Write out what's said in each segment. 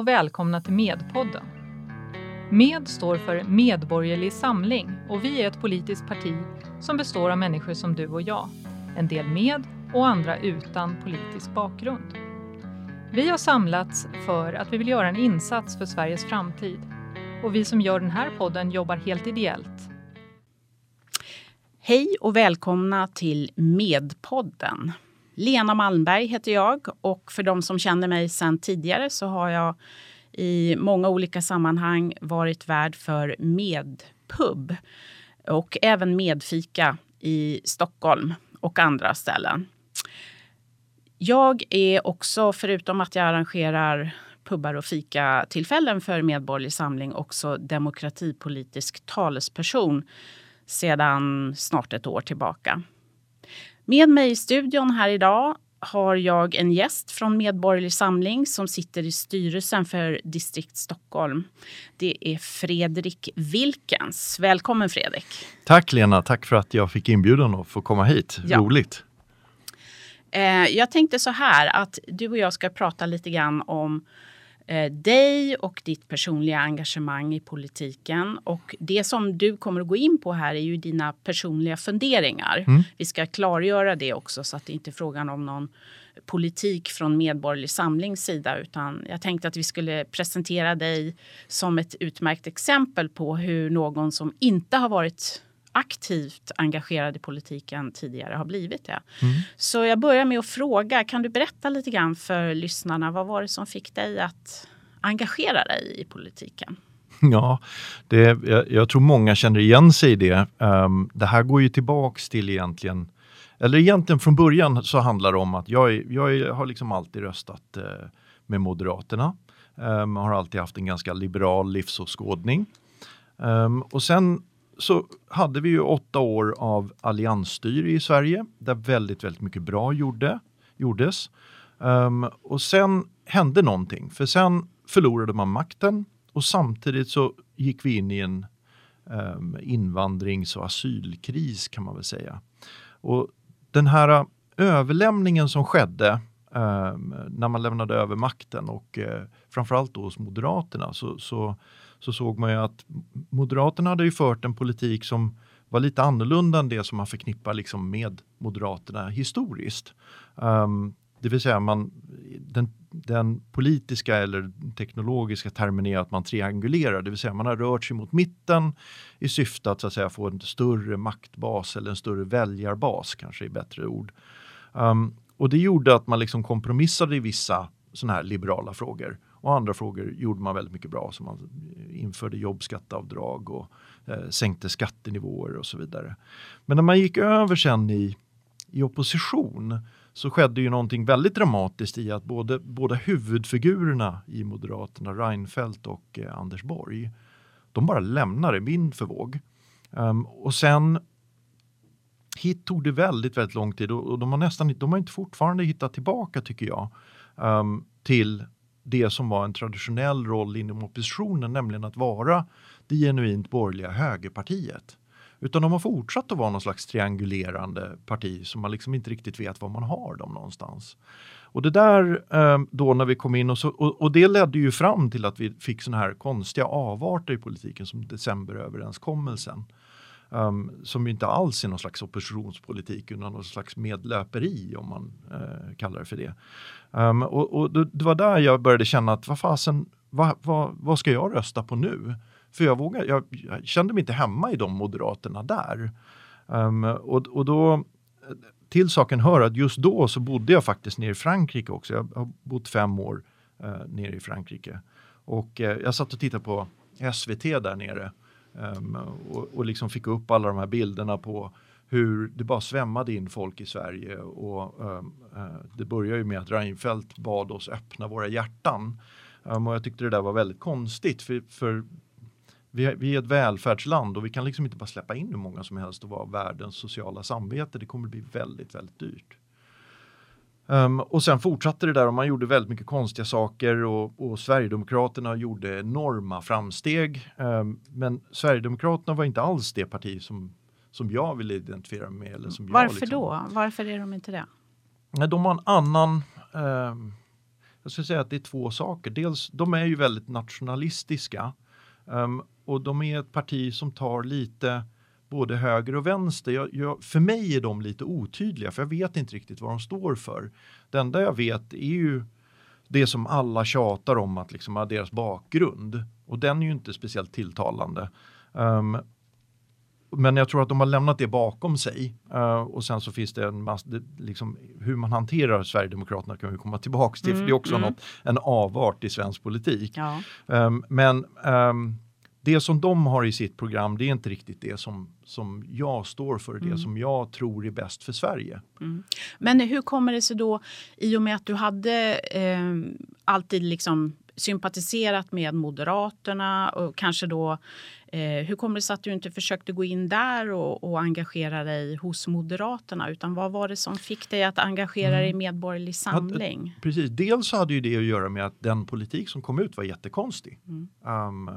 Hej och välkomna till Medpodden. Med står för Medborgerlig Samling och vi är ett politiskt parti som består av människor som du och jag. En del med och andra utan politisk bakgrund. Vi har samlats för att vi vill göra en insats för Sveriges framtid. Och vi som gör den här podden jobbar helt ideellt. Hej och välkomna till Medpodden. Lena Malmberg heter jag och för de som känner mig sedan tidigare så har jag i många olika sammanhang varit värd för Medpub och även Medfika i Stockholm och andra ställen. Jag är också, förutom att jag arrangerar pubbar och fika-tillfällen för Medborgerlig Samling, också demokratipolitisk talesperson sedan snart ett år tillbaka. Med mig i studion här idag har jag en gäst från Medborgerlig Samling som sitter i styrelsen för Distrikt Stockholm. Det är Fredrik Wilkens. Välkommen Fredrik! Tack Lena, tack för att jag fick inbjudan att få komma hit. Ja. Roligt! Eh, jag tänkte så här att du och jag ska prata lite grann om Eh, dig och ditt personliga engagemang i politiken. Och det som du kommer att gå in på här är ju dina personliga funderingar. Mm. Vi ska klargöra det också så att det inte är frågan om någon politik från Medborgerlig Samlings sida utan jag tänkte att vi skulle presentera dig som ett utmärkt exempel på hur någon som inte har varit aktivt engagerad i politiken tidigare har blivit det. Mm. Så jag börjar med att fråga, kan du berätta lite grann för lyssnarna, vad var det som fick dig att engagera dig i politiken? Ja, det, jag, jag tror många känner igen sig i det. Um, det här går ju tillbaks till egentligen, eller egentligen från början så handlar det om att jag, jag har liksom alltid röstat uh, med Moderaterna. Um, har alltid haft en ganska liberal livsåskådning. Um, och sen så hade vi ju åtta år av alliansstyre i Sverige där väldigt, väldigt mycket bra gjorde, gjordes. Um, och sen hände någonting, för sen förlorade man makten och samtidigt så gick vi in i en um, invandrings och asylkris kan man väl säga. Och den här överlämningen som skedde Ehm, när man lämnade över makten och uh, framförallt då hos Moderaterna så, så så såg man ju att Moderaterna hade ju fört en politik som var lite annorlunda än det som man förknippar liksom med Moderaterna historiskt. Um, det vill säga man, den, den, politiska eller teknologiska termen är att man triangulerar, det vill säga man har rört sig mot mitten i syfte att, så att säga, få en större maktbas eller en större väljarbas, kanske är bättre ord. Um, och det gjorde att man liksom kompromissade i vissa sådana här liberala frågor. Och andra frågor gjorde man väldigt mycket bra som man eh, införde jobbskatteavdrag och eh, sänkte skattenivåer och så vidare. Men när man gick över sen i, i opposition så skedde ju någonting väldigt dramatiskt i att både, båda huvudfigurerna i Moderaterna, Reinfeldt och eh, Anders Borg, de bara lämnade vind för våg. Um, ehm, och sen hit tog det väldigt, väldigt lång tid och, och de har nästan de har inte fortfarande hittat tillbaka tycker jag um, till det som var en traditionell roll inom oppositionen, nämligen att vara det genuint borgerliga högerpartiet. Utan de har fortsatt att vara någon slags triangulerande parti som man liksom inte riktigt vet var man har dem någonstans. Och det där ehm, då när vi kom in och, så, och, och, det ledde ju fram till att vi fick såna här konstiga avarter i politiken som decemberöverenskommelsen. Um, som inte alls är någon slags oppositionspolitik utan någon slags medlöperi om man uh, kallar det för det. Um, och, och det, det, var där jag började känna att vad fasen, vad, vad, vad ska jag rösta på nu? För jag, vågar, jag, jag kände mig inte hemma i de moderaterna där. Um, och, och då till saken hör att just då så bodde jag faktiskt nere i Frankrike också. Jag har bott fem år uh, nere i Frankrike. Och uh, jag satt och tittade på SVT där nere um, och, och liksom fick upp alla de här bilderna på hur det bara svämmade in folk i Sverige och um, uh, det började ju med att Reinfeldt bad oss öppna våra hjärtan. Um, och jag tyckte det där var väldigt konstigt för, för vi, vi, är ett välfärdsland och vi kan liksom inte bara släppa in hur många som helst och vara världens sociala samvete. Det kommer bli väldigt, väldigt dyrt. Um, och sen fortsatte det där och man gjorde väldigt mycket konstiga saker och, och Sverigedemokraterna gjorde enorma framsteg. Um, men Sverigedemokraterna var inte alls det parti som som jag vill identifiera mig med. Eller som Varför jag, liksom. då? Varför är de inte det? Nej, de har en annan... Eh, jag skulle säga att det är två saker. Dels, de är ju väldigt nationalistiska um, och de är ett parti som tar lite både höger och vänster. Jag, jag, för mig är de lite otydliga för jag vet inte riktigt vad de står för. Det enda jag vet är ju det som alla tjatar om att liksom deras bakgrund och den är ju inte speciellt tilltalande. Um, men jag tror att de har lämnat det bakom sig uh, och sen så finns det en massa, det, liksom, hur man hanterar Sverigedemokraterna kan vi komma tillbaks till, mm, för det är också mm. något, en avart i svensk politik. Ja. Um, men um, det som de har i sitt program, det är inte riktigt det som, som jag står för, mm. det som jag tror är bäst för Sverige. Mm. Men hur kommer det sig då, i och med att du hade eh, alltid liksom sympatiserat med Moderaterna och kanske då eh, hur kommer det sig att du inte försökte gå in där och, och, engagera dig hos Moderaterna utan vad var det som fick dig att engagera dig i mm. Medborgerlig Samling? Att, precis, dels hade ju det att göra med att den politik som kom ut var jättekonstig. Mm. Um,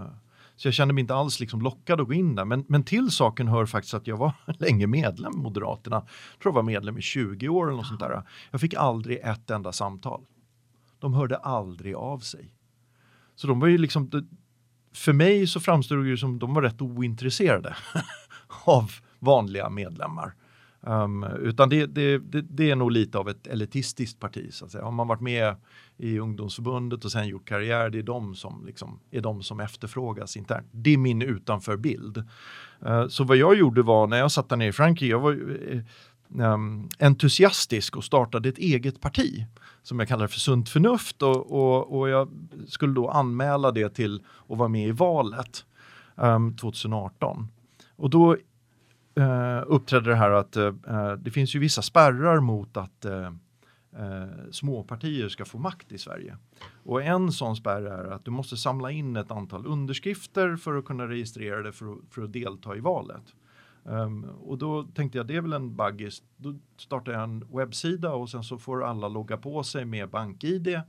så jag kände mig inte alls liksom lockad att gå in där. Men, men till saken hör faktiskt att jag var länge medlem i Moderaterna. Jag tror jag var medlem i 20 år eller något sånt där. Jag fick aldrig ett enda samtal. De hörde aldrig av sig. Så de var ju liksom, för mig så framstod det ju som de var rätt ointresserade av vanliga medlemmar. Um, utan det, det, det, det, är nog lite av ett elitistiskt parti. Så att säga. Har man varit med i ungdomsförbundet och sen gjort karriär, det är de som, liksom, är de som efterfrågas internt. Det är min utanförbild. Uh, så vad jag gjorde var, när jag satt där nere i Frankrike, jag var um, entusiastisk och startade ett eget parti som jag kallar för Sunt förnuft och, och, och jag skulle då anmäla det till att vara med i valet ehm, um, 2018. Och då uh, uppträdde det här att uh, det finns ju vissa spärrar mot att eh, småpartier ska få makt i Sverige. Och en sån spärr är att du måste samla in ett antal underskrifter för att kunna registrera dig för, för att delta i valet. Um, och då tänkte jag det är väl en baggis. Då startar jag en webbsida och sen så får alla logga på sig med BankID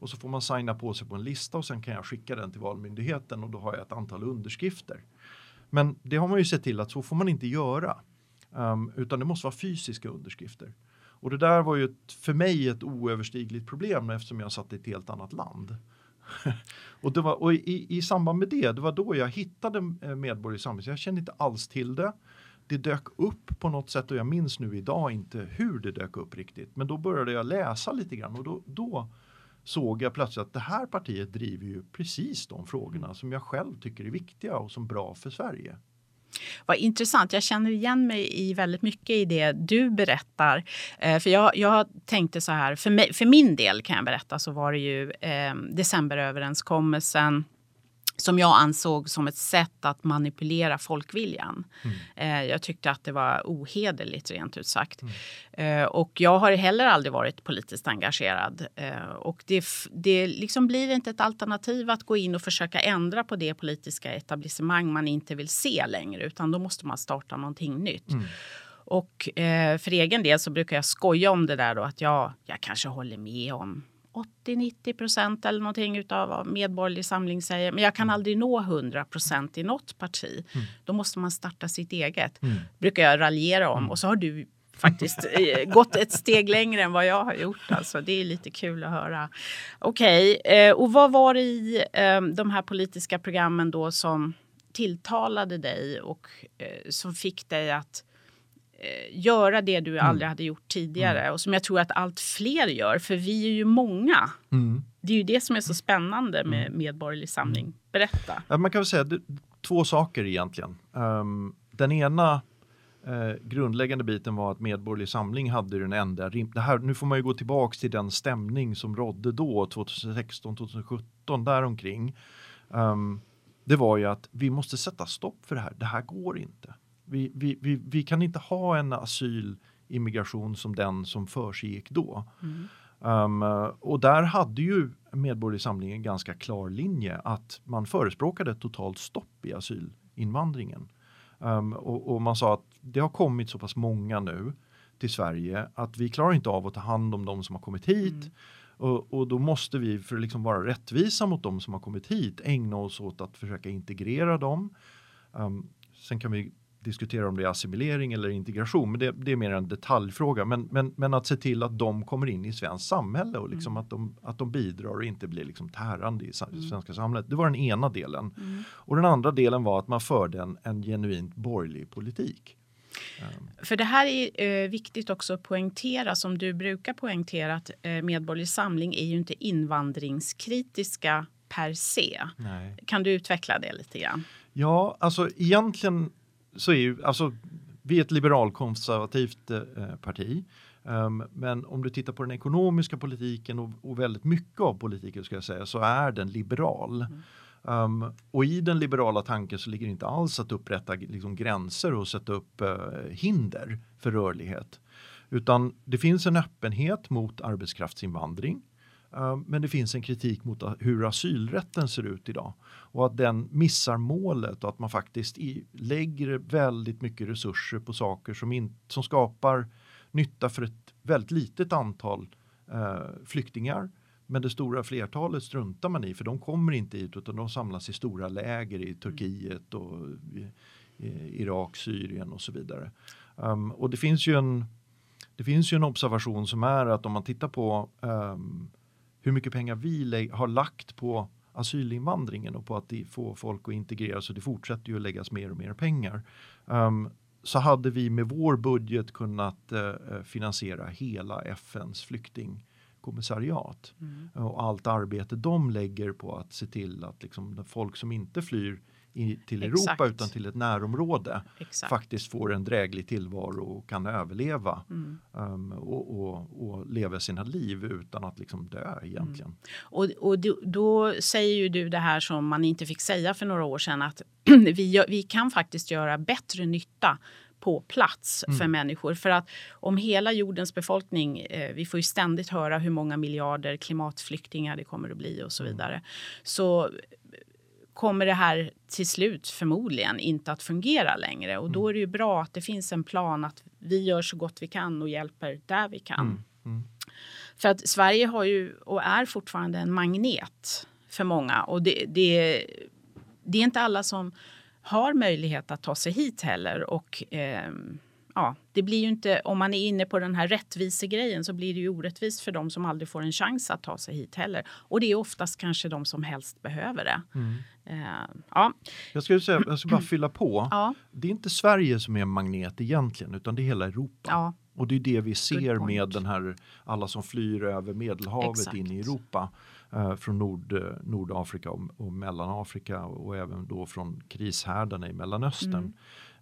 och så får man signa på sig på en lista och sen kan jag skicka den till Valmyndigheten och då har jag ett antal underskrifter. Men det har man ju sett till att så får man inte göra. Um, utan det måste vara fysiska underskrifter. Och det där var ju ett, för mig ett oöverstigligt problem eftersom jag satt i ett helt annat land. och det var, och i, i samband med det, det var då jag hittade eh, Medborgerlig samling. Jag kände inte alls till det. Det dök upp på något sätt och jag minns nu idag inte hur det dök upp riktigt. Men då började jag läsa lite grann och då, då såg jag plötsligt att det här partiet driver ju precis de frågorna som jag själv tycker är viktiga och som bra för Sverige. Vad intressant. Jag känner igen mig i väldigt mycket i det du berättar. Eh, för jag, jag tänkte så här, för, mig, för min del kan jag berätta så var det ju eh, decemberöverenskommelsen som jag ansåg som ett sätt att manipulera folkviljan. Mm. Eh, jag tyckte att det var ohederligt rent ut sagt. Mm. Eh, och jag har heller aldrig varit politiskt engagerad. Eh, och det, det liksom blir inte ett alternativ att gå in och försöka ändra på det politiska etablissemang man inte vill se längre utan då måste man starta någonting nytt. Mm. Och för egen del så brukar jag skoja om det där då att jag, jag kanske håller med om 80-90 procent eller någonting utav vad Medborgerlig Samling säger. Men jag kan mm. aldrig nå 100 procent i något parti. Mm. Då måste man starta sitt eget. Mm. brukar jag raljera om. Mm. Och så har du faktiskt eh, gått ett steg längre än vad jag har gjort. Alltså, det är lite kul att höra. Okej, okay. eh, och vad var det i eh, de här politiska programmen då som tilltalade dig och eh, som fick dig att göra det du mm. aldrig hade gjort tidigare mm. och som jag tror att allt fler gör, för vi är ju många. Mm. Det är ju det som är så spännande med mm. Medborgerlig Samling. Berätta. Man kan väl säga två saker egentligen. Um, den ena eh, grundläggande biten var att Medborgerlig Samling hade den enda det här, Nu får man ju gå tillbaks till den stämning som rådde då, 2016, 2017, däromkring. Um, det var ju att vi måste sätta stopp för det här. Det här går inte. Vi, vi, vi, vi kan inte ha en asylimmigration som den som försiggick då. Mm. Um, och där hade ju Medborgerlig Samling en ganska klar linje att man förespråkade ett totalt stopp i asylinvandringen. Um, och, och, man sa att det har kommit så pass många nu till Sverige att vi klarar inte av att ta hand om de som har kommit hit. Mm. Och, och, då måste vi, för att liksom vara rättvisa mot de som har kommit hit, ägna oss åt att försöka integrera dem. Um, sen kan vi diskutera om det är assimilering eller integration, men det, det är mer en detaljfråga. Men, men, men, att se till att de kommer in i svenskt samhälle och liksom mm. att, de, att de bidrar och inte blir liksom tärande i mm. svenska samhället. Det var den ena delen. Mm. Och den andra delen var att man förde en, en genuint borgerlig politik. Ehm. För det här är eh, viktigt också att poängtera, som du brukar poängtera, att eh, Medborgerlig Samling är ju inte invandringskritiska per se. Nej. Kan du utveckla det lite grann? Ja, alltså egentligen så är ju, alltså vi är ett liberalkonservativt eh, parti. Um, men om du tittar på den ekonomiska politiken och, och, väldigt mycket av politiken ska jag säga så är den liberal. Mm. Um, och i den liberala tanken så ligger inte alls att upprätta liksom, gränser och sätta upp uh, hinder för rörlighet. Utan det finns en öppenhet mot arbetskraftsinvandring. Eh, men det finns en kritik mot hur asylrätten ser ut idag och att den missar målet och att man faktiskt lägger väldigt mycket resurser på saker som, in, som skapar nytta för ett väldigt litet antal eh, flyktingar men det stora flertalet struntar man i för de kommer inte hit utan de samlas i stora läger i Turkiet och i, i Irak, Syrien och så vidare. Um, och det finns ju en det finns ju en observation som är att om man tittar på um, hur mycket pengar vi har lagt på asylinvandringen och på att få folk att integreras och det fortsätter ju att läggas mer och mer pengar. Um, så hade vi med vår budget kunnat uh, finansiera hela FNs flykting kommissariat mm. och allt arbete de lägger på att se till att liksom folk som inte flyr i, till Exakt. Europa utan till ett närområde Exakt. faktiskt får en dräglig tillvaro och kan överleva mm. um, och, och, och, leva sina liv utan att liksom dö egentligen. Mm. Och, och då, då, säger ju du det här som man inte fick säga för några år sedan att vi, vi kan faktiskt göra bättre nytta på plats mm. för människor. För att om hela jordens befolkning, eh, vi får ju ständigt höra hur många miljarder klimatflyktingar det kommer att bli och så mm. vidare. Så kommer det här till slut förmodligen inte att fungera längre. Och då mm. är det ju bra att det finns en plan att vi gör så gott vi kan och hjälper där vi kan. Mm. Mm. För att Sverige har ju och är fortfarande en magnet för många och det, det, det är inte alla som har möjlighet att ta sig hit heller. Och, eh, ja, det blir ju inte, om man är inne på den här rättvisegrejen så blir det ju orättvist för dem som aldrig får en chans att ta sig hit heller. Och det är oftast kanske de som helst behöver det. Mm. Uh, ja. jag, ska säga, jag ska bara fylla på. Ja. Det är inte Sverige som är en magnet egentligen utan det är hela Europa. Ja. Och det är det vi ser med den här alla som flyr över Medelhavet Exakt. in i Europa eh, från Nord, eh, Nordafrika och, och Mellanafrika och även då från krishärdarna i Mellanöstern.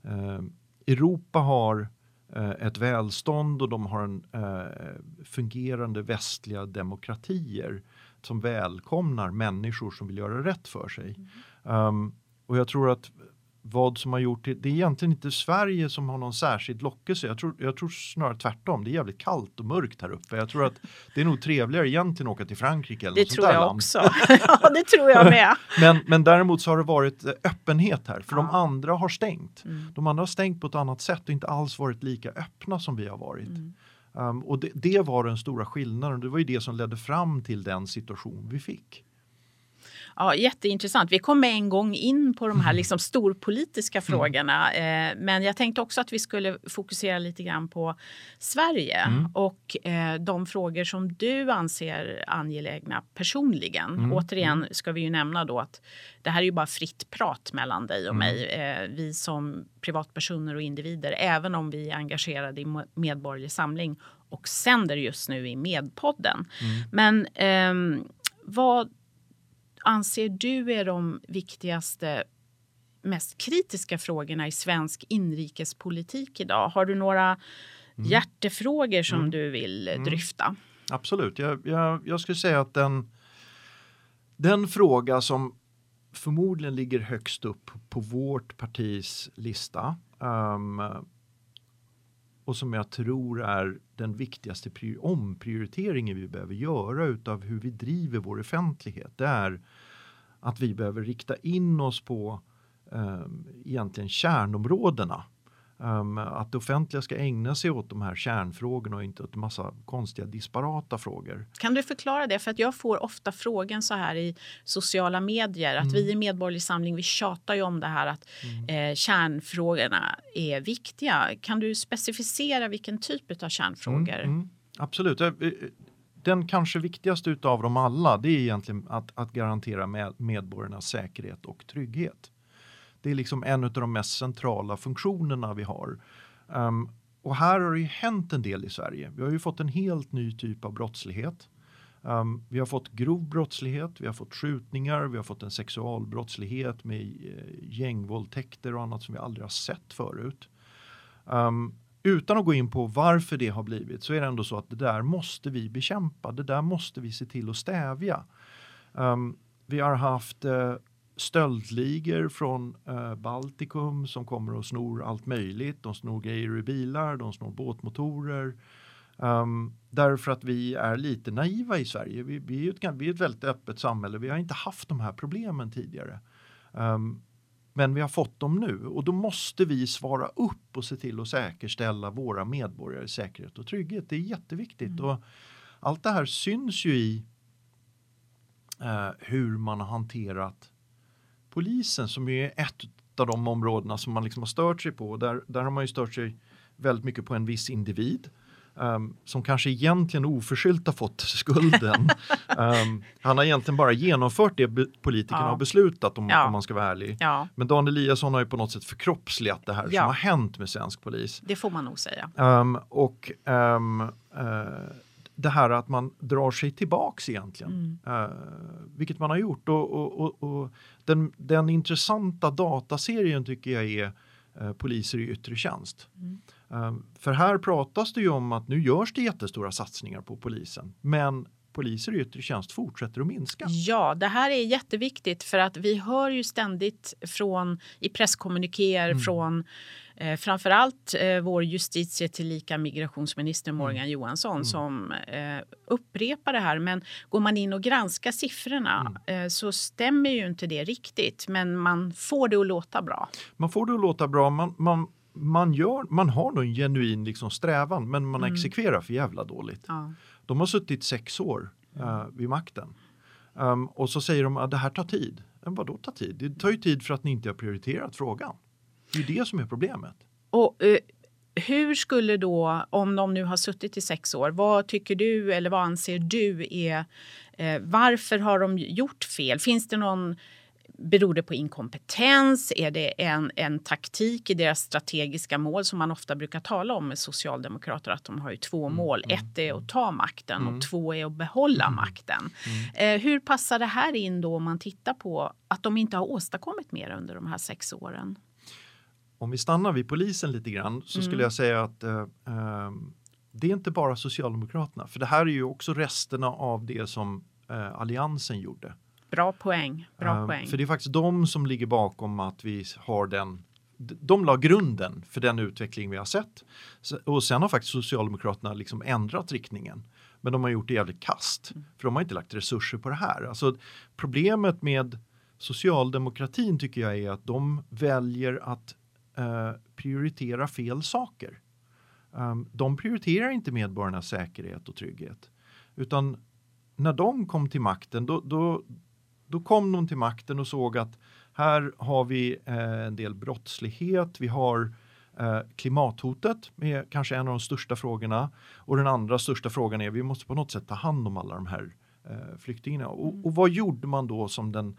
Mm. Eh, Europa har eh, ett välstånd och de har en eh, fungerande västliga demokratier som välkomnar människor som vill göra rätt för sig. Mm. Um, och jag tror att vad som har gjort det, det är egentligen inte Sverige som har någon särskild lockelse. Jag tror, jag tror snarare tvärtom. Det är jävligt kallt och mörkt här uppe. Jag tror att det är nog trevligare egentligen att åka till Frankrike eller Det tror jag land. också. ja, det tror jag med. men, men däremot så har det varit eh, öppenhet här, för ja. de andra har stängt. Mm. De andra har stängt på ett annat sätt och inte alls varit lika öppna som vi har varit. Mm. Um, och det, det, var den stora skillnaden. Det var ju det som ledde fram till den situation vi fick. Ja, jätteintressant. Vi kom en gång in på de här mm. liksom storpolitiska mm. frågorna. Mm. men jag tänkte också att vi skulle fokusera lite grann på Sverige mm. och eh, de frågor som du anser angelägna personligen. Mm. Återigen mm. ska vi ju nämna då att det här är ju bara fritt prat mellan dig och mig. Eh, vi som privatpersoner och individer, även om vi är engagerade i Medborgerlig Samling och sänder just nu i Medpodden. Men eh, vad anser du är de viktigaste mest kritiska frågorna i svensk inrikespolitik idag? Har du några mm. hjärtefrågor som mm. du vill mm. dryfta? Absolut. Jag, jag, jag skulle säga att den, den fråga som förmodligen ligger högst upp på vårt partis lista um, och som jag tror är den viktigaste omprioriteringen vi behöver göra utav hur vi driver vår offentlighet. Det är att vi behöver rikta in oss på eh, egentligen kärnområdena. Um, att det offentliga ska ägna sig åt de här kärnfrågorna och inte åt massa konstiga disparata frågor. Kan du förklara det? För att jag får ofta frågan så här i sociala medier att mm. vi i Medborgerlig Samling vi tjatar ju om det här att mm. eh, kärnfrågorna är viktiga. Kan du specificera vilken typ av kärnfrågor? Mm, mm. Absolut. Den kanske viktigaste utav dem alla det är egentligen att, att garantera med, medborgarnas säkerhet och trygghet. Det är liksom en av de mest centrala funktionerna vi har. Um, och här har det ju hänt en del i Sverige. Vi har ju fått en helt ny typ av brottslighet. Um, vi har fått grov brottslighet, vi har fått skjutningar, vi har fått en sexualbrottslighet med eh, gängvåldtäkter och annat som vi aldrig har sett förut. Um, utan att gå in på varför det har blivit så är det ändå så att det där måste vi bekämpa. Det där måste vi se till att stävja. Um, vi har haft uh, stöldligor från uh, Baltikum som kommer och snor allt möjligt. De snor grejer i bilar, de snor båtmotorer. Um, därför att vi är lite naiva i Sverige. Vi, vi, är ett, vi är ett väldigt öppet samhälle. Vi har inte haft de här problemen tidigare. Um, men vi har fått dem nu och då måste vi svara upp och se till att säkerställa våra medborgares säkerhet och trygghet. Det är jätteviktigt mm. och allt det här syns ju i eh, hur man har hanterat polisen som är ett av de områdena som man liksom har stört sig på. Där, där har man ju stört sig väldigt mycket på en viss individ um, som kanske egentligen oförskyllt har fått skulden. um, han har egentligen bara genomfört det politikerna ja. har beslutat om, ja. om man ska vara ärlig. Ja. Men Dan Eliasson har ju på något sätt förkroppsligat det här som har hänt med svensk polis. Det får man nog säga. Um, och uh, det här att man drar sig tillbaks egentligen. Mm. Uh, vilket man har gjort. Och, och, och, och den, den, intressanta dataserien tycker jag är uh, Poliser i yttre tjänst. Mm. Ehm, för här pratas det ju om att nu görs det jättestora satsningar på polisen, men poliser i yttre tjänst fortsätter att minska. Ja, det här är jätteviktigt för att vi hör ju ständigt från i presskommunikéer mm. från eh, framförallt eh, vår justitie tillika migrationsminister Morgan mm. Johansson mm. som eh, upprepar det här. Men går man in och granskar siffrorna mm. eh, så stämmer ju inte det riktigt. Men man får det att låta bra. Man får det att låta bra. Man, man man, gör, man har nog en genuin liksom strävan men man mm. exekverar för jävla dåligt. Ja. De har suttit sex år uh, vid makten. Um, och så säger de att det här tar tid. Men vadå tar tid? Det tar ju tid för att ni inte har prioriterat frågan. Det är det som är problemet. Och uh, hur skulle då, om de nu har suttit i sex år, vad tycker du eller vad anser du är uh, varför har de gjort fel? Finns det någon Beror det på inkompetens? Är det en, en taktik i deras strategiska mål som man ofta brukar tala om med socialdemokrater att de har ju två mm, mål. Mm, Ett är att ta makten mm. och två är att behålla mm. makten. Mm. Eh, hur passar det här in då om man tittar på att de inte har åstadkommit mer under de här sex åren? Om vi stannar vid polisen lite grann så skulle mm. jag säga att eh, eh, det är inte bara Socialdemokraterna, för det här är ju också resterna av det som eh, Alliansen gjorde. Bra poäng. Bra uh, poäng. För det är faktiskt de som ligger bakom att vi har den de la grunden för den utveckling vi har sett. Och sen har faktiskt Socialdemokraterna liksom ändrat riktningen. Men de har gjort det jävligt kast. Mm. För de har inte lagt resurser på det här. Alltså, problemet med socialdemokratin tycker jag är att de väljer att uh, prioritera fel saker. Um, de prioriterar inte medborgarnas säkerhet och trygghet. Utan när de kom till makten då, då, då kom de till makten och såg att här har vi eh, en del brottslighet, vi har eh, klimathotet med kanske en av de största frågorna och den andra största frågan är vi måste på något sätt ta hand om alla de här eh, flyktingarna. Och, mm. och, vad gjorde man då som den,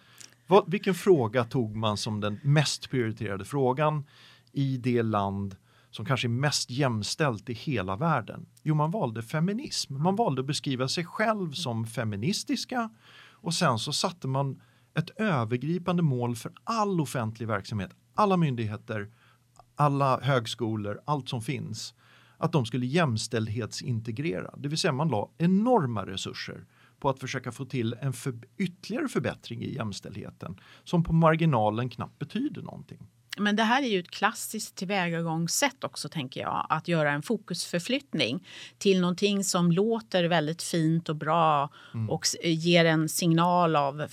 vad, vilken fråga tog man som den mest prioriterade frågan i det land som kanske är mest jämställt i hela världen? Jo, man valde feminism. Man valde att beskriva sig själv som feministiska och sen så satte man ett övergripande mål för all offentlig verksamhet, alla myndigheter, alla högskolor, allt som finns. Att de skulle jämställdhetsintegrera, det vill säga man la enorma resurser på att försöka få till en för, ytterligare förbättring i jämställdheten som på marginalen knappt betyder någonting. Men det här är ju ett klassiskt tillvägagångssätt också, tänker jag. Att göra en fokusförflyttning till någonting som låter väldigt fint och bra mm. och ger en signal av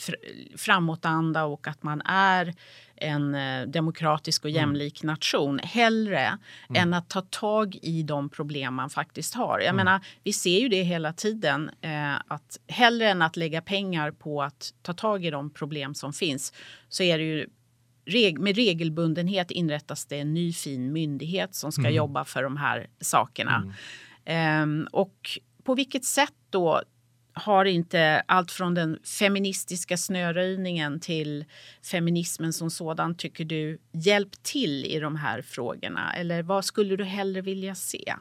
framåtanda och att man är en eh, demokratisk och mm. jämlik mm. nation hellre mm. än att ta tag i de problem man faktiskt har. Jag mm. menar, vi ser ju det hela tiden. Eh, att hellre än att lägga pengar på att ta tag i de problem som finns så är det ju med regelbundenhet inrättas det en ny fin myndighet som ska mm. jobba för de här sakerna. Mm. Um, och på vilket sätt då har inte allt från den feministiska snöröjningen till feminismen som sådan, tycker du, hjälpt till i de här frågorna? Eller vad skulle du hellre vilja se?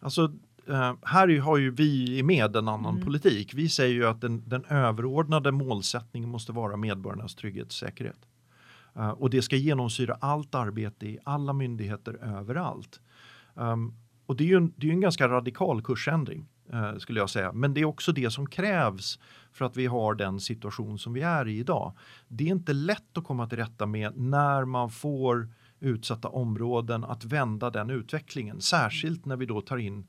Alltså, eh, här har ju vi med en annan mm. politik. Vi säger ju att den, den överordnade målsättningen måste vara medborgarnas trygghet och säkerhet. Uh, och det ska genomsyra allt arbete i alla myndigheter överallt. Um, och det är ju en, det är en ganska radikal kursändring. Eh, skulle jag säga. Men det är också det som krävs för att vi har den situation som vi är i idag. Det är inte lätt att komma till rätta med när man får utsatta områden att vända den utvecklingen. Särskilt när vi då tar in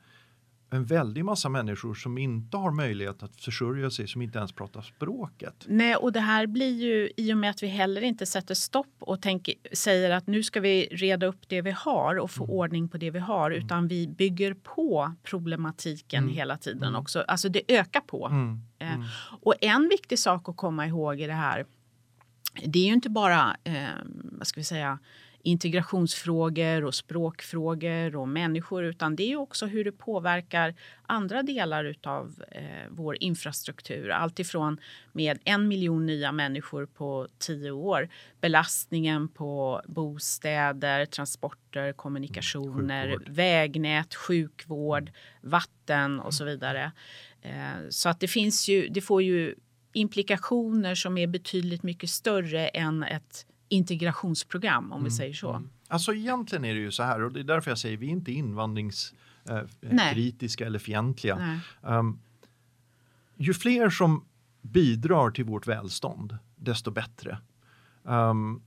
en väldig massa människor som inte har möjlighet att försörja sig, som inte ens pratar språket. Nej, och det här blir ju i och med att vi heller inte sätter stopp och tänker, säger att nu ska vi reda upp det vi har och få mm. ordning på det vi har, mm. utan vi bygger på problematiken mm. hela tiden mm. också. Alltså det ökar på. Mm. Eh, mm. och en viktig sak att komma ihåg i det här, det är ju inte bara, eh, vad ska vi säga, integrationsfrågor och språkfrågor och människor utan det är också hur det påverkar andra delar av eh, vår infrastruktur. Alltifrån med en miljon nya människor på tio år, belastningen på bostäder, transporter, kommunikationer, sjukvård. vägnät, sjukvård, vatten och så vidare. Eh, så att det finns ju, det får ju implikationer som är betydligt mycket större än ett integrationsprogram om mm. vi säger så. Mm. Alltså egentligen är det ju så här och det är därför jag säger vi är inte invandringskritiska eh, eller fientliga. Um, ju fler som bidrar till vårt välstånd, desto bättre. Um,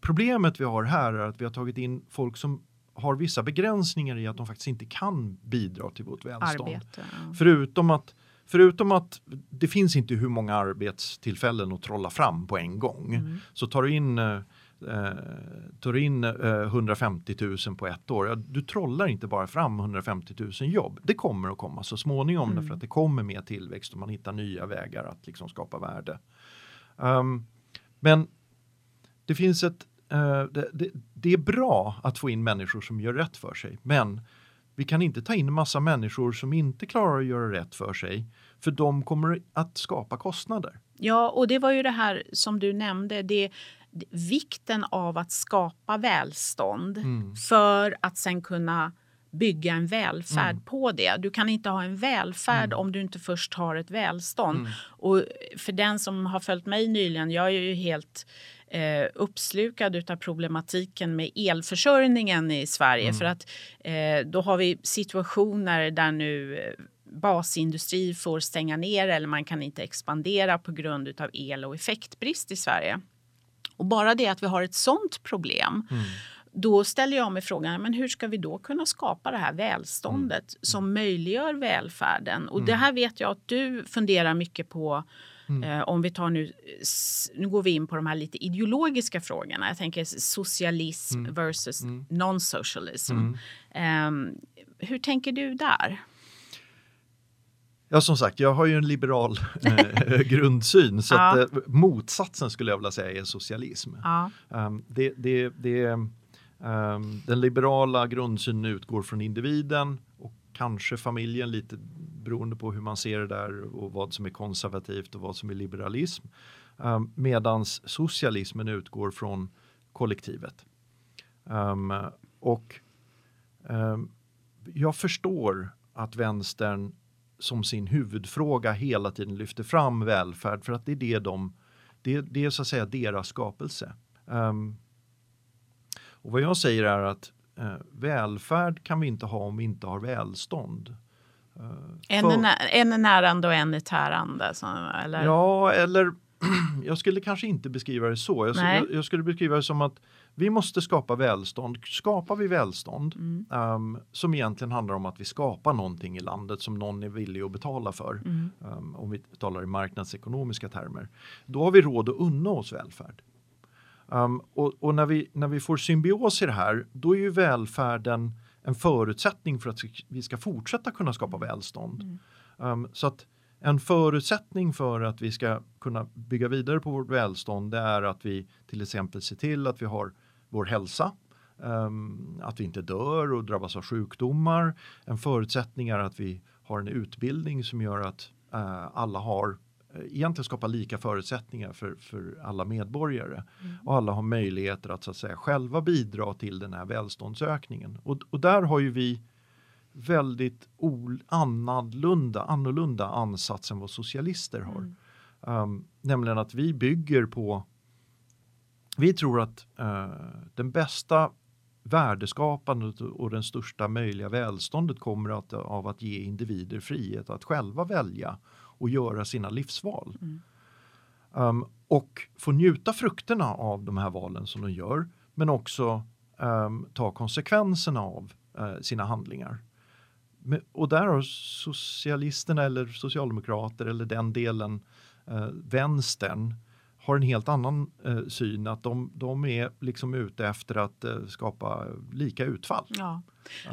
problemet vi har här är att vi har tagit in folk som har vissa begränsningar i att de faktiskt inte kan bidra till vårt välstånd. Arbete, ja. Förutom att Förutom att det finns inte hur många arbetstillfällen att trolla fram på en gång. Mm. Så tar du in, eh, tar du in eh, 150 000 på ett år, ja, du trollar inte bara fram 150 000 jobb. Det kommer att komma så småningom mm. därför att det kommer mer tillväxt och man hittar nya vägar att liksom skapa värde. Um, men det finns ett Uh, det, det, det, är bra att få in människor som gör rätt för sig, men vi kan inte ta in massa människor som inte klarar att göra rätt för sig, för de kommer att skapa kostnader. Ja, och det var ju det här som du nämnde, det, vikten av att skapa välstånd mm. för att sen kunna bygga en välfärd mm. på det. Du kan inte ha en välfärd mm. om du inte först har ett välstånd. Mm. Och för den som har följt mig nyligen, jag är ju helt eh, uppslukad av problematiken med elförsörjningen i Sverige. Mm. För att eh, då har vi situationer där nu eh, basindustri får stänga ner eller man kan inte expandera på grund av el och effektbrist i Sverige. Och bara det att vi har ett sånt problem mm. Då ställer jag mig frågan, men hur ska vi då kunna skapa det här välståndet mm. som möjliggör välfärden? Och det mm. här vet jag att du funderar mycket på Mm. Eh, om vi tar nu, nu går vi in på de här lite ideologiska frågorna. Jag tänker socialism mm. versus mm. non-socialism. Eh, hur tänker du där? Ja, som sagt, jag har ju en liberal eh, grundsyn så ja. att, eh, motsatsen skulle jag vilja säga är socialism. Ja. Um, det, det, det, Ehm, den liberala grundsynen utgår från individen och kanske familjen lite beroende på hur man ser det där och vad som är konservativt och vad som är liberalism. Ehm, medans socialismen utgår från kollektivet. Ehm, och jag förstår att vänstern som sin huvudfråga hela tiden lyfter fram välfärd för att det är det de, det, det är så att säga deras skapelse. Um, och vad jag säger är att uh, välfärd kan vi inte ha om vi inte har välstånd. Uh, en, är nä en är närande och en är tärande? Så, eller? Ja, eller jag skulle kanske inte beskriva det så. Jag, jag, jag skulle beskriva det som att vi måste skapa välstånd. Skapar vi välstånd Mm. ehm, som egentligen handlar om att vi skapar någonting i landet som någon är villig att betala för. Mm. ehm, om vi talar i marknadsekonomiska termer. Då har vi råd att unna oss välfärd. Ehm, och och när, vi, när vi får symbios i det här, då är ju välfärden en förutsättning för att vi ska fortsätta kunna skapa välstånd. Mm. Ehm, så att en förutsättning för att vi ska kunna bygga vidare på vårt välstånd det är att vi till exempel ser till att vi har vår hälsa, ehm, att vi inte dör och drabbas av sjukdomar. En förutsättning är att vi har en utbildning som gör att eh, alla har egentligen skapar lika förutsättningar för, för alla medborgare och alla har möjligheter att så att säga själva bidra till den här välståndsökningen. Och, och där har ju vi väldigt annorlunda, annorlunda ansats än vad socialister har. Um, nämligen att vi bygger på vi tror att eh, den bästa värdeskapandet och den största möjliga välståndet kommer att, av att ge individer frihet att själva välja och göra sina livsval. Um, och få njuta frukterna av de här valen som de gör men också um, ta konsekvenserna av eh, sina handlingar. Men, och där har socialisterna eller socialdemokrater eller den delen eh, vänstern har en helt annan eh, syn att de, de är liksom ute efter att eh, skapa lika utfall. Ja.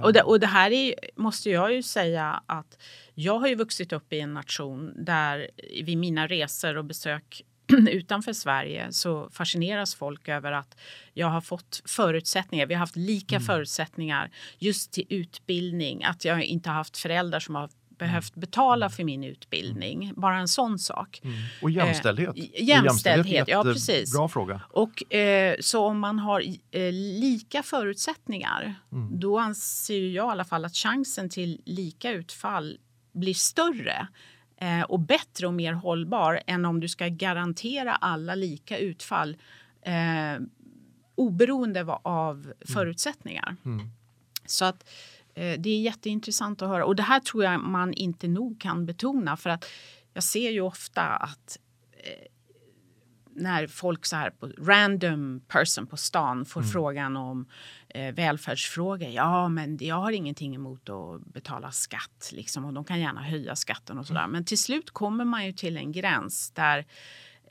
Och, det, och det här är, måste jag ju säga att jag har ju vuxit upp i en nation där vid mina resor och besök utanför Sverige så fascineras folk över att jag har fått förutsättningar. Vi har haft lika förutsättningar just till utbildning. Att jag inte har haft föräldrar som har behövt betala för min utbildning. Bara en sån sak. Mm. Och jämställdhet. Eh, jämställdhet, ja, precis. Bra fråga. Och eh, så om man har eh, lika förutsättningar Mm. då anser jag i alla fall att chansen till lika utfall blir större eh, och bättre och mer hållbar än om du ska garantera alla lika utfall eh, oberoende av förutsättningar. Mm. Så att det är jätteintressant att höra. Och det här tror jag man inte nog kan betona för att jag ser ju ofta att eh, när folk så här på random person på stan får frågan om eh, välfärdsfrågor. Ja, men jag har ingenting emot att betala skatt liksom, och de kan gärna höja skatten och sådär. Men till slut kommer man ju till en gräns där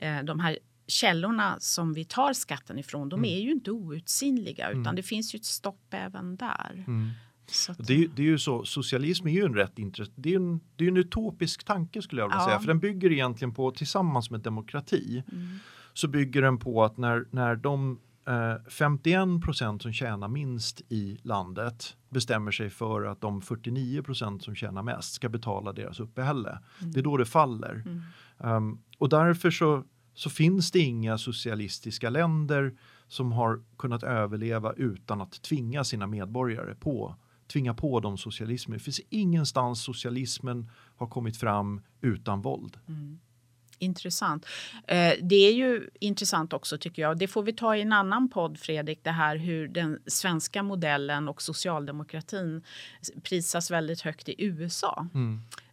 eh, de här källorna som vi tar skatten ifrån, de är ju inte outsinliga utan det finns ju ett stopp även där. Mm. Det, är det är ju så, socialism är ju en rätt intressant, det är en, det är en utopisk tanke skulle jag vilja Ja. säga, för den bygger egentligen på, tillsammans med demokrati, Mm. så bygger den på att när, när de eh, 51 procent som tjänar minst i landet bestämmer sig för att de 49 procent som tjänar mest ska betala deras uppehälle. Det är då det faller. Mm. Um, och därför så, så finns det inga socialistiska länder som har kunnat överleva utan att tvinga sina medborgare på tvinga på dem socialismen. Det finns ingenstans socialismen har kommit fram utan våld. Intressant. Eh, det är ju intressant också tycker jag. Det får vi ta i en annan podd Fredrik. Det här hur den svenska modellen och socialdemokratin prisas väldigt högt i USA.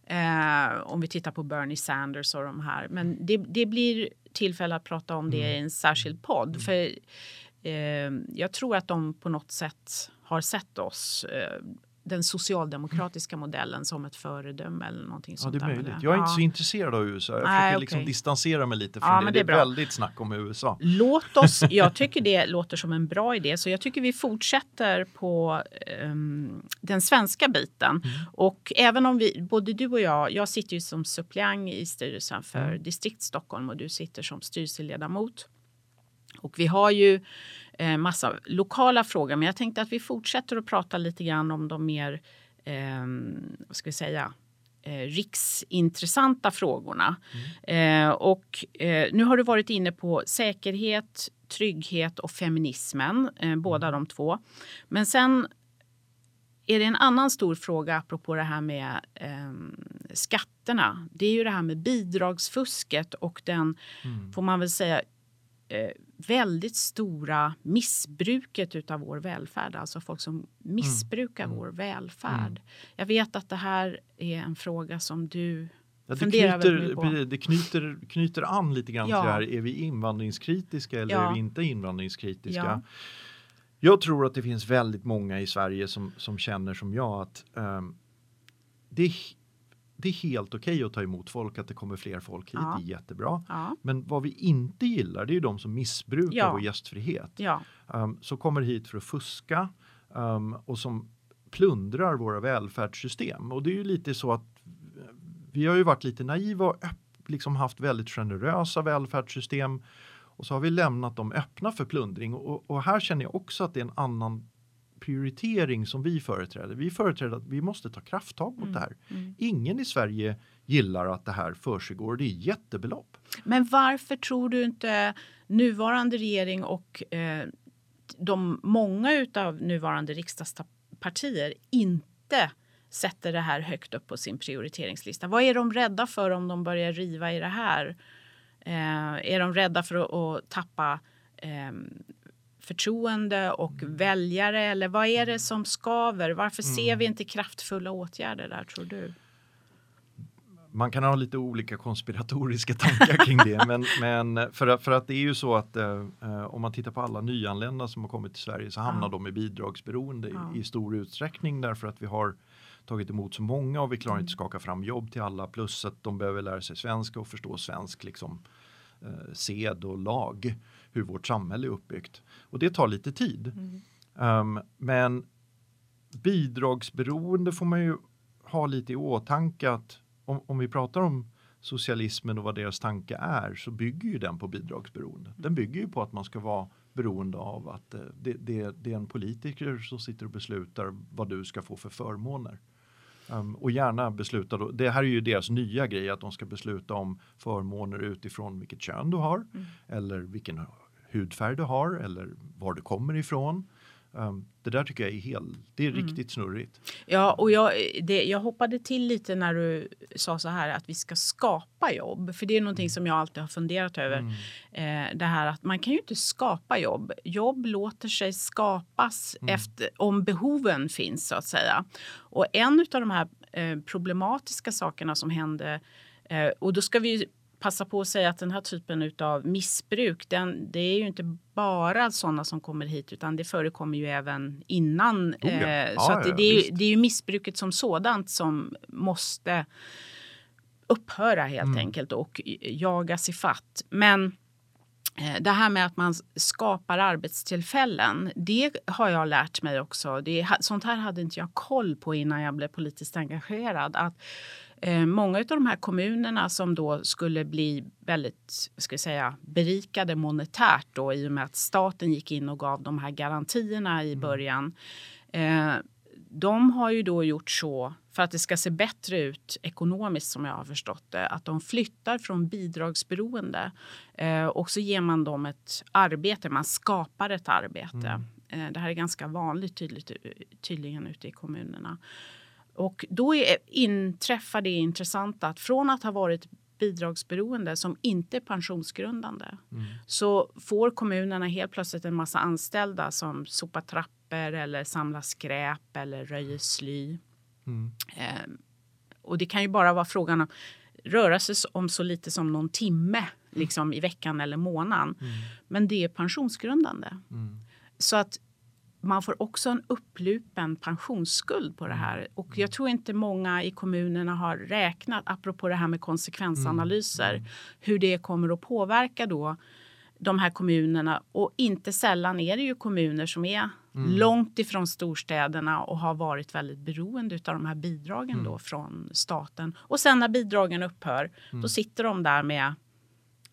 Eh, om vi tittar på Bernie Sanders och de här. Men det, det blir tillfälle att prata om det i en särskild podd. För eh, jag tror att de på något sätt har sett oss eh, den socialdemokratiska modellen som ett föredöme eller någonting Ja, sånt det är möjligt. det. Jag är inte Ja. så intresserad av USA. Jag försöker liksom distansera mig lite från Ja, det. Det det är, bra. väldigt snack om USA. Låt oss, jag tycker det låter som en bra idé så jag tycker vi fortsätter på ehm, den svenska biten. Och även om vi, både du och jag, jag sitter ju som suppleant i styrelsen för distrikt Stockholm och du sitter som styrelseledamot. Och vi har ju eh, massa lokala frågor men jag tänkte att vi fortsätter att prata lite grann om de mer, ehm, vad ska vi säga, eh, riksintressanta frågorna. Eh, och eh, nu har du varit inne på säkerhet, trygghet och feminismen, eh, båda de två. Men sen är det en annan stor fråga apropå det här med eh, skatterna. Det är ju det här med bidragsfusket och den, får man väl säga, eh, väldigt stora missbruket utav vår välfärd. Alltså folk som missbrukar vår välfärd. Jag vet att det här är en fråga som du Ja, funderar väldigt mycket på. knyter, det knyter, knyter an lite grann Ja. till det här, är vi invandringskritiska eller Ja. är vi inte invandringskritiska? Ja. Jag tror att det finns väldigt många i Sverige som, som känner som jag att ehm, det, det är helt okej att ta emot folk, att det kommer fler folk hit, Ja. det är jättebra. Ja, Men vad vi inte gillar det är ju de som missbrukar Ja. vår gästfrihet. ja, Um, som kommer hit för att fuska um, och som plundrar våra välfärdssystem. Och det är ju lite så att vi har ju varit lite naiva och liksom haft väldigt generösa välfärdssystem och så har vi lämnat dem öppna för plundring. Och, och här känner jag också att det är en annan prioritering som vi företräder. Vi företräder att vi måste ta krafttag mot det här. mm. Ingen i Sverige gillar att det här försiggår. Det är jättebelopp. Men varför tror du inte nuvarande regering och eh, de många utav nuvarande riksdagspartier inte sätter det här högt upp på sin prioriteringslista? Vad är de rädda för om de börjar riva i det här? Eh, är de rädda för att, att tappa eh, förtroende och väljare? Eller vad är det som skaver? Varför ser vi inte kraftfulla åtgärder där, tror du? man kan ha lite olika konspiratoriska tankar kring det. Men, men för, att, för att det är ju så att eh, eh, om man tittar på alla nyanlända som har kommit till Sverige så hamnar Ja. de i bidragsberoende i- Ja. i, stor utsträckning därför att vi har tagit emot så många och vi klarar Mm. inte skaka fram jobb till alla plus att de behöver lära sig svenska och förstå svensk liksom, eh, sed och lag, hur vårt samhälle är uppbyggt. Och det tar lite tid. Mm. Um, men bidragsberoende får man ju ha lite i åtanke att om, om vi pratar om socialismen och vad deras tanke är så bygger ju den på bidragsberoende. Den bygger ju på att man ska vara beroende av att eh, det, det, det är en politiker som sitter och beslutar vad du ska få för förmåner. Um, och gärna besluta, då, det här är ju deras nya grej att de ska besluta om förmåner utifrån vilket kön du har Mm. eller vilken hudfärg du har eller var du kommer ifrån. Um, det där tycker jag är, helt, det är Mm. riktigt snurrigt. Ja, och jag, det, jag hoppade till lite när du sa så här att vi ska skapa jobb. För det är någonting som jag alltid har funderat över. Mm. Eh, det här att man kan ju inte skapa jobb. Jobb låter sig skapas Mm. efter, om behoven finns så att säga. Och en av de här eh, problematiska sakerna som hände eh, och då ska vi passa på att säga att den här typen av missbruk, den, det är ju inte bara sådana som kommer hit utan det förekommer ju även innan. Oh ja. Eh, så att det, ja, det, är det är ju missbruket som sådant som måste upphöra helt Mm. enkelt och jagas i fatt. Men eh, det här med att man skapar arbetstillfällen, det har jag lärt mig också. Det, sånt här hade inte jag koll på innan jag blev politiskt engagerad. Att många av de här kommunerna som då skulle bli väldigt ska säga, berikade monetärt då, i och med att staten gick in och gav de här garantierna i början. Eh, de har ju då gjort så, för att det ska se bättre ut ekonomiskt som jag har förstått det, att de flyttar från bidragsberoende eh, och så ger man dem ett arbete, man skapar ett arbete. Eh, det här är ganska vanligt tydligt, tydligen ute i kommunerna. Och då är, inträffar det intressanta att från att ha varit bidragsberoende som inte är pensionsgrundande Mm. så får kommunerna helt plötsligt en massa anställda som sopar trappor eller samlar skräp eller röjer sly. Mm. Eh, och det kan ju bara vara frågan om röra sig om så lite som någon timme liksom, i veckan eller månaden. Mm. Men det är pensionsgrundande. Mm. Så att man får också en upplupen pensionsskuld på det här. Och jag tror inte många i kommunerna har räknat, apropå det här med konsekvensanalyser, hur det kommer att påverka då de här kommunerna. Och inte sällan är det ju kommuner som är långt ifrån storstäderna och har varit väldigt beroende av de här bidragen då från staten. Och sen när bidragen upphör, då sitter de där med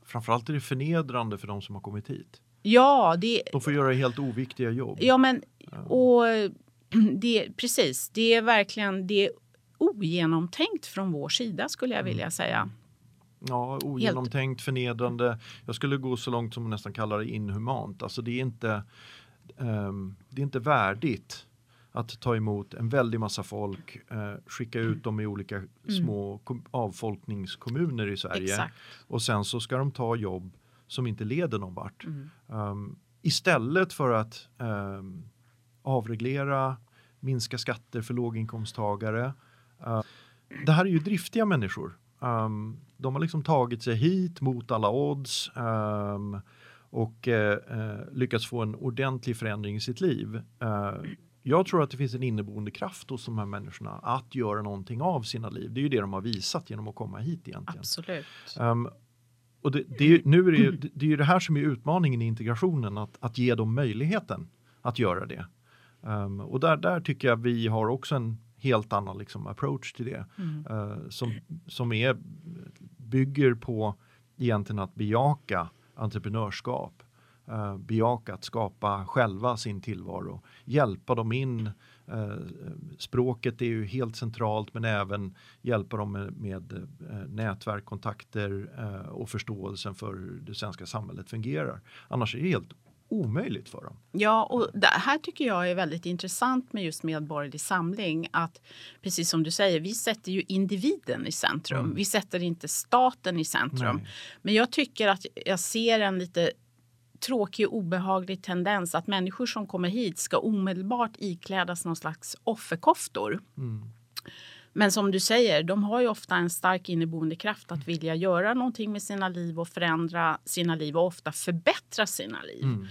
Framförallt är det förnedrande för de som har kommit hit. Ja, det, De får göra helt oviktiga jobb. Ja, men och det, precis. Det är verkligen det är ogenomtänkt från vår sida skulle jag vilja säga. Ja, ogenomtänkt, förnedrande. Jag skulle gå så långt som att nästan kalla det inhumant. Alltså det är inte, ehm, det är inte värdigt att ta emot en väldig massa folk, eh, skicka ut dem i olika små kom- avfolkningskommuner i Sverige Exakt. och sen så ska de ta jobb som inte leder någon vart. Mm. Um, istället för att um, avreglera, minska skatter för låginkomsttagare. Uh, det här är ju driftiga människor Um, de har liksom tagit sig hit mot alla odds um, och uh, lyckats få en ordentlig förändring i sitt liv. Uh, jag tror att det finns en inneboende kraft hos de här människorna att göra någonting av sina liv. Det är ju det de har visat genom att komma hit egentligen. Absolut. Um, och det, det, nu är det, ju, det är ju det här som är utmaningen i integrationen, att, att ge dem möjligheten att göra det. Um, och där, där tycker jag vi har också en helt annan liksom, approach till det. Mm. Uh, som, som är, bygger på egentligen att bejaka entreprenörskap eh, bejaka att skapa själva sin tillvaro, hjälpa dem in. Eh, språket är ju helt centralt men även hjälpa dem med, med eh, nätverk, kontakter eh, och förståelsen för hur det svenska samhället fungerar. Annars är det helt omöjligt för dem. Ja, och det här tycker jag är väldigt intressant med just Medborgerlig Samling. Att precis som du säger, vi sätter ju individen i centrum. Mm. Vi sätter inte staten i centrum. Nej. Men jag tycker att jag ser en lite tråkig och obehaglig tendens att människor som kommer hit ska omedelbart iklädas någon slags offerkoftor. Mm. Men som du säger, de har ju ofta en stark inneboende kraft att vilja göra någonting med sina liv och förändra sina liv och ofta förbättra sina liv. Mm.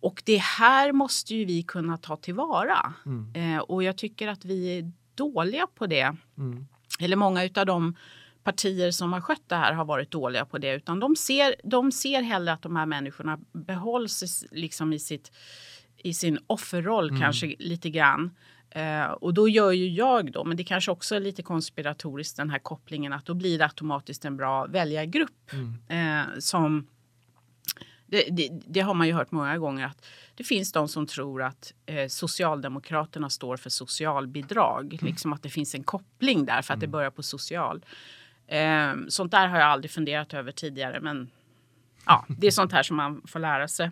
Och det här måste ju vi kunna ta tillvara. Mm. Eh, och jag tycker att vi är dåliga på det. Mm. Eller många av de partier som har skött det här har varit dåliga på det. Utan de ser, de ser hellre att de här människorna behålls liksom i, sitt, i sin offerroll mm. kanske lite grann. Uh, och då gör ju jag då, men det kanske också är lite konspiratoriskt den här kopplingen att då blir det automatiskt en bra väljargrupp mm. uh, som det, det, det, har man ju hört många gånger att det finns de som tror att eh, Socialdemokraterna står för socialbidrag. Mm. Liksom att det finns en koppling där för att det mm. börjar på social. Eh, sånt där har jag aldrig funderat över tidigare men ja, det är sånt här som man får lära sig.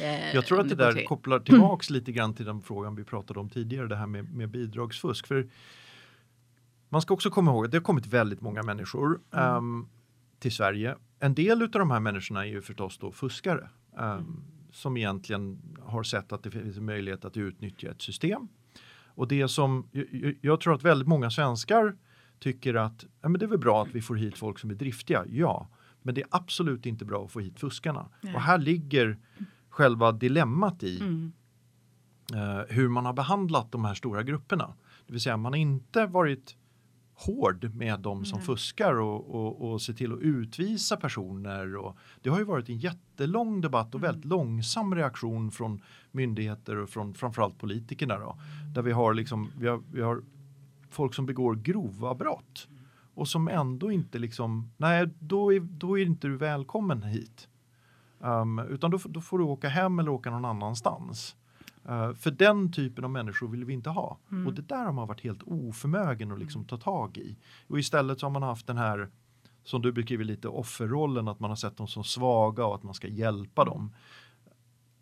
Eh, jag tror att det där kopplar tillbaks lite grann till den frågan vi pratade om tidigare, det här med, med bidragsfusk. För man ska också komma ihåg att det har kommit väldigt många människor mm. um, till Sverige. En del av de här människorna är ju förstås då fuskare um, mm. som egentligen har sett att det finns en möjlighet att utnyttja ett system. Och det som jag, jag tror att väldigt många svenskar tycker att ja, men det är väl bra att vi får hit folk som är driftiga. Ja, men det är absolut inte bra att få hit fuskarna. Nej. Och här ligger själva dilemmat i mm. eh, hur man har behandlat de här stora grupperna. Det vill säga man har inte varit hård med de som Nej. fuskar och, och, och se till att utvisa personer. Och det har ju varit en jättelång debatt och mm. väldigt långsam reaktion från myndigheter och från framförallt politikerna. Då, där vi har, liksom, vi har, vi har folk som begår grova brott och som ändå inte liksom, nej då är, då är inte du välkommen hit. Um, utan då, då, får du åka hem eller åka någon annanstans. Uh, för den typen av människor vill vi inte ha. Mm. Och det där har man varit helt oförmögen att liksom ta tag i. Och istället så har man haft den här, som du beskriver lite, offerrollen, att man har sett dem som svaga och att man ska hjälpa dem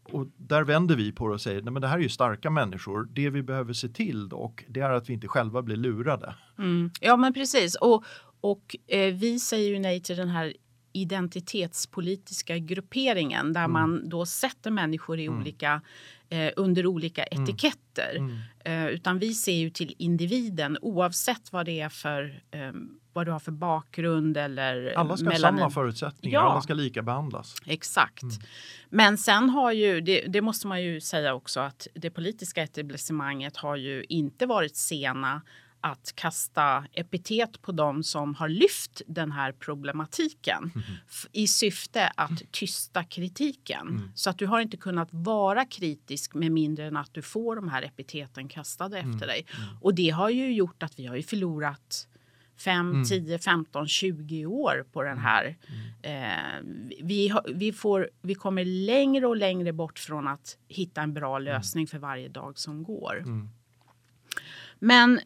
och där vänder vi på det och säger nej men det här är ju starka människor. Det vi behöver se till dock, det är att vi inte själva blir lurade. Mm. Ja men precis. Och, och eh, vi säger ju nej till den här identitetspolitiska grupperingen där mm. man då sätter människor i mm. olika, eh, under olika mm. etiketter. Mm. Eh, utan vi ser ju till individen oavsett vad det är för eh, vad du har för bakgrund eller Alla ska melanin. ha samma förutsättningar, ja. alla ska lika behandlas. Exakt. Mm. Men sen har ju, det, det, måste man ju säga också att det politiska etablissemanget har ju inte varit sena att kasta epitet på dem som har lyft den här problematiken mm. i syfte att tysta kritiken. Mm. Så att du har inte kunnat vara kritisk med mindre än att du får de här epiteten kastade efter mm. dig. Mm. Och det har ju gjort att vi har ju förlorat 5, mm. 10, 15, 20 år på den mm. här. Mm. Eh, vi, vi, får, vi kommer längre och längre bort från att hitta en bra mm. lösning för varje dag som går. Men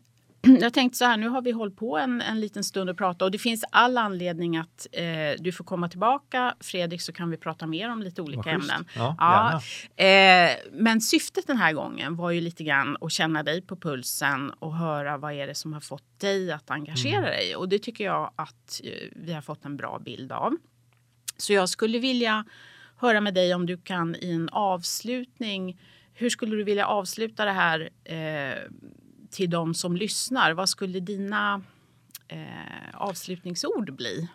jag tänkte så här, nu har vi hållit på en, en liten stund och pratat och det finns all anledning att eh, du får komma tillbaka Fredrik så kan vi prata mer om lite olika ämnen. Ja, ja eh, men syftet den här gången var ju lite grann att känna dig på pulsen och höra vad är det som har fått dig att engagera mm. dig och det tycker jag att eh, vi har fått en bra bild av. Så jag skulle vilja höra med dig om du kan i en avslutning hur skulle du vilja avsluta det här eh, till de som lyssnar. Vad skulle dina eh, avslutningsord bli?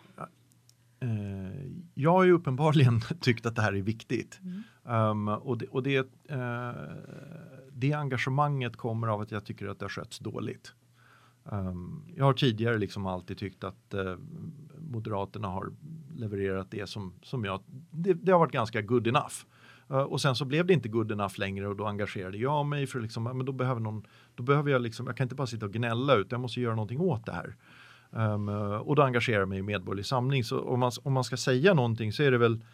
Eh, jag har ju uppenbarligen tyckt att det här är viktigt. Mm. Um, och det, och det, uh, det engagemanget kommer av att jag tycker att det har skötts dåligt. Um, jag har tidigare liksom alltid tyckt att uh, Moderaterna har levererat det som, som jag, det, det har varit ganska good enough. Eh, och sen så blev det inte good enough längre och då engagerade jag mig för liksom, men då behöver någon, då behöver jag liksom, jag kan inte bara sitta och gnälla utan jag måste göra någonting åt det här. Um, och då engagerar jag mig i Medborgerlig Samling. Så om man, om man ska säga någonting så är det väl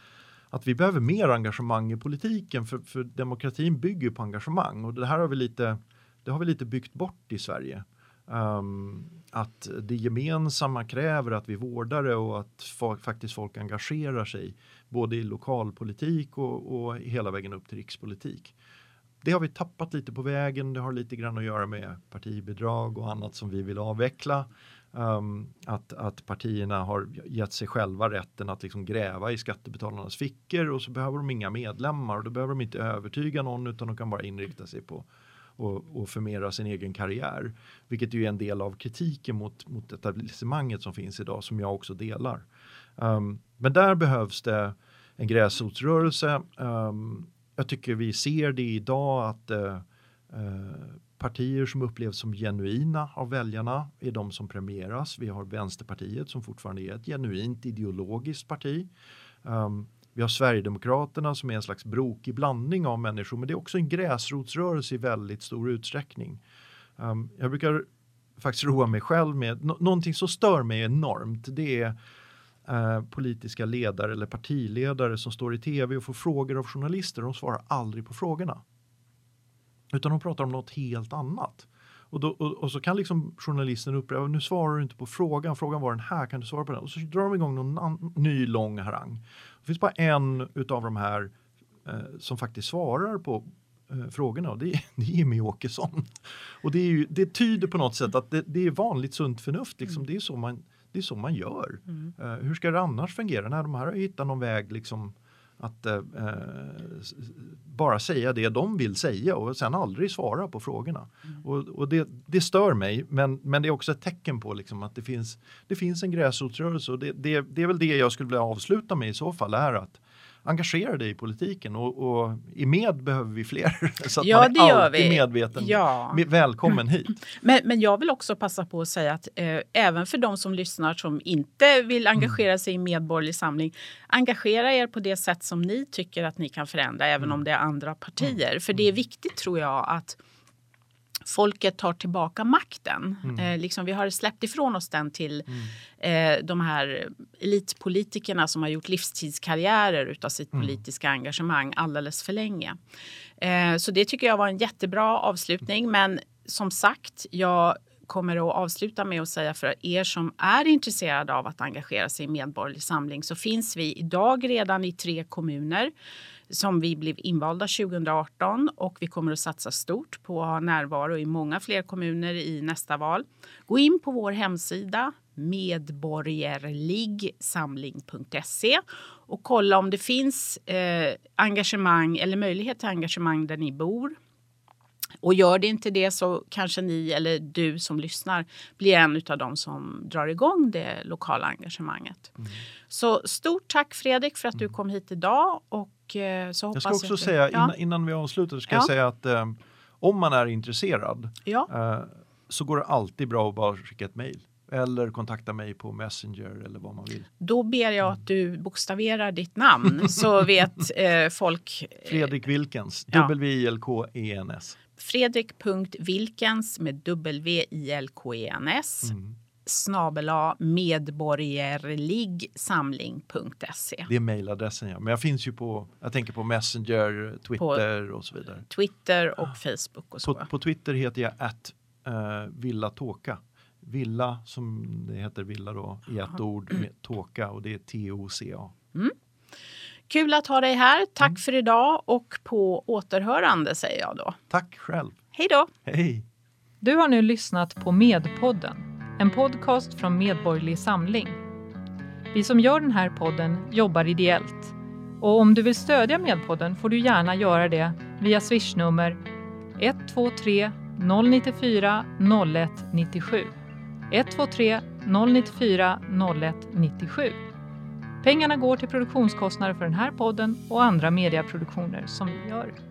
att vi behöver mer engagemang i politiken för, för demokratin bygger på engagemang och det här har vi lite, det har vi lite byggt bort i Sverige. Um, att det gemensamma kräver att vi vårdar det och att fa faktiskt folk engagerar sig både i lokalpolitik och, och hela vägen upp till rikspolitik. Det har vi tappat lite på vägen. Det har lite grann att göra med partibidrag och annat som vi vill avveckla. Um, att, att partierna har gett sig själva rätten att liksom gräva i skattebetalarnas fickor och så behöver de inga medlemmar och då behöver de inte övertyga någon utan de kan bara inrikta sig på och, och förmera sin egen karriär. Vilket ju är en del av kritiken mot, mot etablissemanget som finns idag som jag också delar. Um, men där behövs det en gräsrotsrörelse. Um, jag tycker vi ser det idag att uh, partier som upplevs som genuina av väljarna är de som premieras. Vi har Vänsterpartiet som fortfarande är ett genuint ideologiskt parti. Um, vi har Sverigedemokraterna som är en slags brokig blandning av människor men det är också en gräsrotsrörelse i väldigt stor utsträckning. Um, jag brukar faktiskt roa mig själv med no någonting som stör mig enormt. Det är uh, politiska ledare eller partiledare som står i tv och får frågor av journalister. De svarar aldrig på frågorna. Utan de pratar om något helt annat. Och, då, och, och, så kan liksom journalisten upprepa, nu svarar du inte på frågan, frågan var den här, kan du svara på den? Och så drar de igång någon ny lång harang. Det finns bara en utav de här eh, som faktiskt svarar på eh, frågorna och det, är, det är Jimmy Åkesson. Och det, är ju, det tyder på något sätt att det, det är vanligt sunt förnuft, liksom. det, är så man, det är så man gör. Mm. Uh, hur ska det annars fungera? När de här har hittat någon väg liksom, att eh, bara säga det de vill säga och sen aldrig svara på frågorna. Mm. Och, och det, det, stör mig, men, men det är också ett tecken på liksom att det finns, det finns en gräsrotsrörelse och det, det, det är väl det jag skulle vilja avsluta med i så fall är att engagera dig i politiken och, och, i med behöver vi fler. så att ja, man är alltid vi. medveten. Ja. Välkommen hit. Men, men jag vill också passa på att säga att eh, även för de som lyssnar som inte vill mm. engagera sig i medborgerlig samling, engagera er på det sätt som ni tycker att ni kan förändra, även mm. om det är andra partier. Mm. För det är viktigt tror jag att folket tar tillbaka makten. Mm. Eh, liksom vi har släppt ifrån oss den till mm. eh, de här elitpolitikerna som har gjort livstidskarriärer utav sitt mm. politiska engagemang alldeles för länge. Eh, så det tycker jag var en jättebra avslutning. Men som sagt, jag kommer att avsluta med att säga för er som är intresserade av att engagera sig i Medborgerlig Samling så finns vi idag redan i tre kommuner som vi blev invalda 2018 och vi kommer att satsa stort på att ha närvaro i många fler kommuner i nästa val. Gå in på vår hemsida medborgerligsamling.se och kolla om det finns eh, engagemang eller möjlighet till engagemang där ni bor. Och gör det inte det så kanske ni eller du som lyssnar blir en av dem som drar igång det lokala engagemanget. Mm. Så stort tack Fredrik för att du mm. kom hit idag och Eh, så jag ska också jag säga ja. innan, innan, vi avslutar ska ja. jag säga att eh, om man är intresserad ja. eh, så går det alltid bra att bara skicka ett mejl eller kontakta mig på Messenger eller vad man vill. Då ber jag att du bokstaverar ditt namn så vet eh, folk. Eh, Fredrik Wilkens, ja. W-I-L-K-E-N-S. Fredrik.Wilkens med W-I-L-K-E-N-S. Mm snabela medborgerligsamling.se. Det är mejladressen ja, men jag finns ju på, jag tänker på Messenger, Twitter på och så vidare. Twitter och Facebook och så. På, på Twitter heter jag att uh, Villa Tåka. Villa som det heter Villa då i ett Aha. ord med Tåka och det är T-O-C-A. Mm. Kul att ha dig här. Tack mm. för idag och på återhörande säger jag då. Tack själv. Hej då. Hej. Du har nu lyssnat på Medpodden en podcast från Medborgerlig Samling. Vi som gör den här podden jobbar ideellt. Och om du vill stödja Medpodden får du gärna göra det via swishnummer 123 094 0197. 123 094 01 97. Pengarna går till produktionskostnader för den här podden och andra mediaproduktioner som vi gör.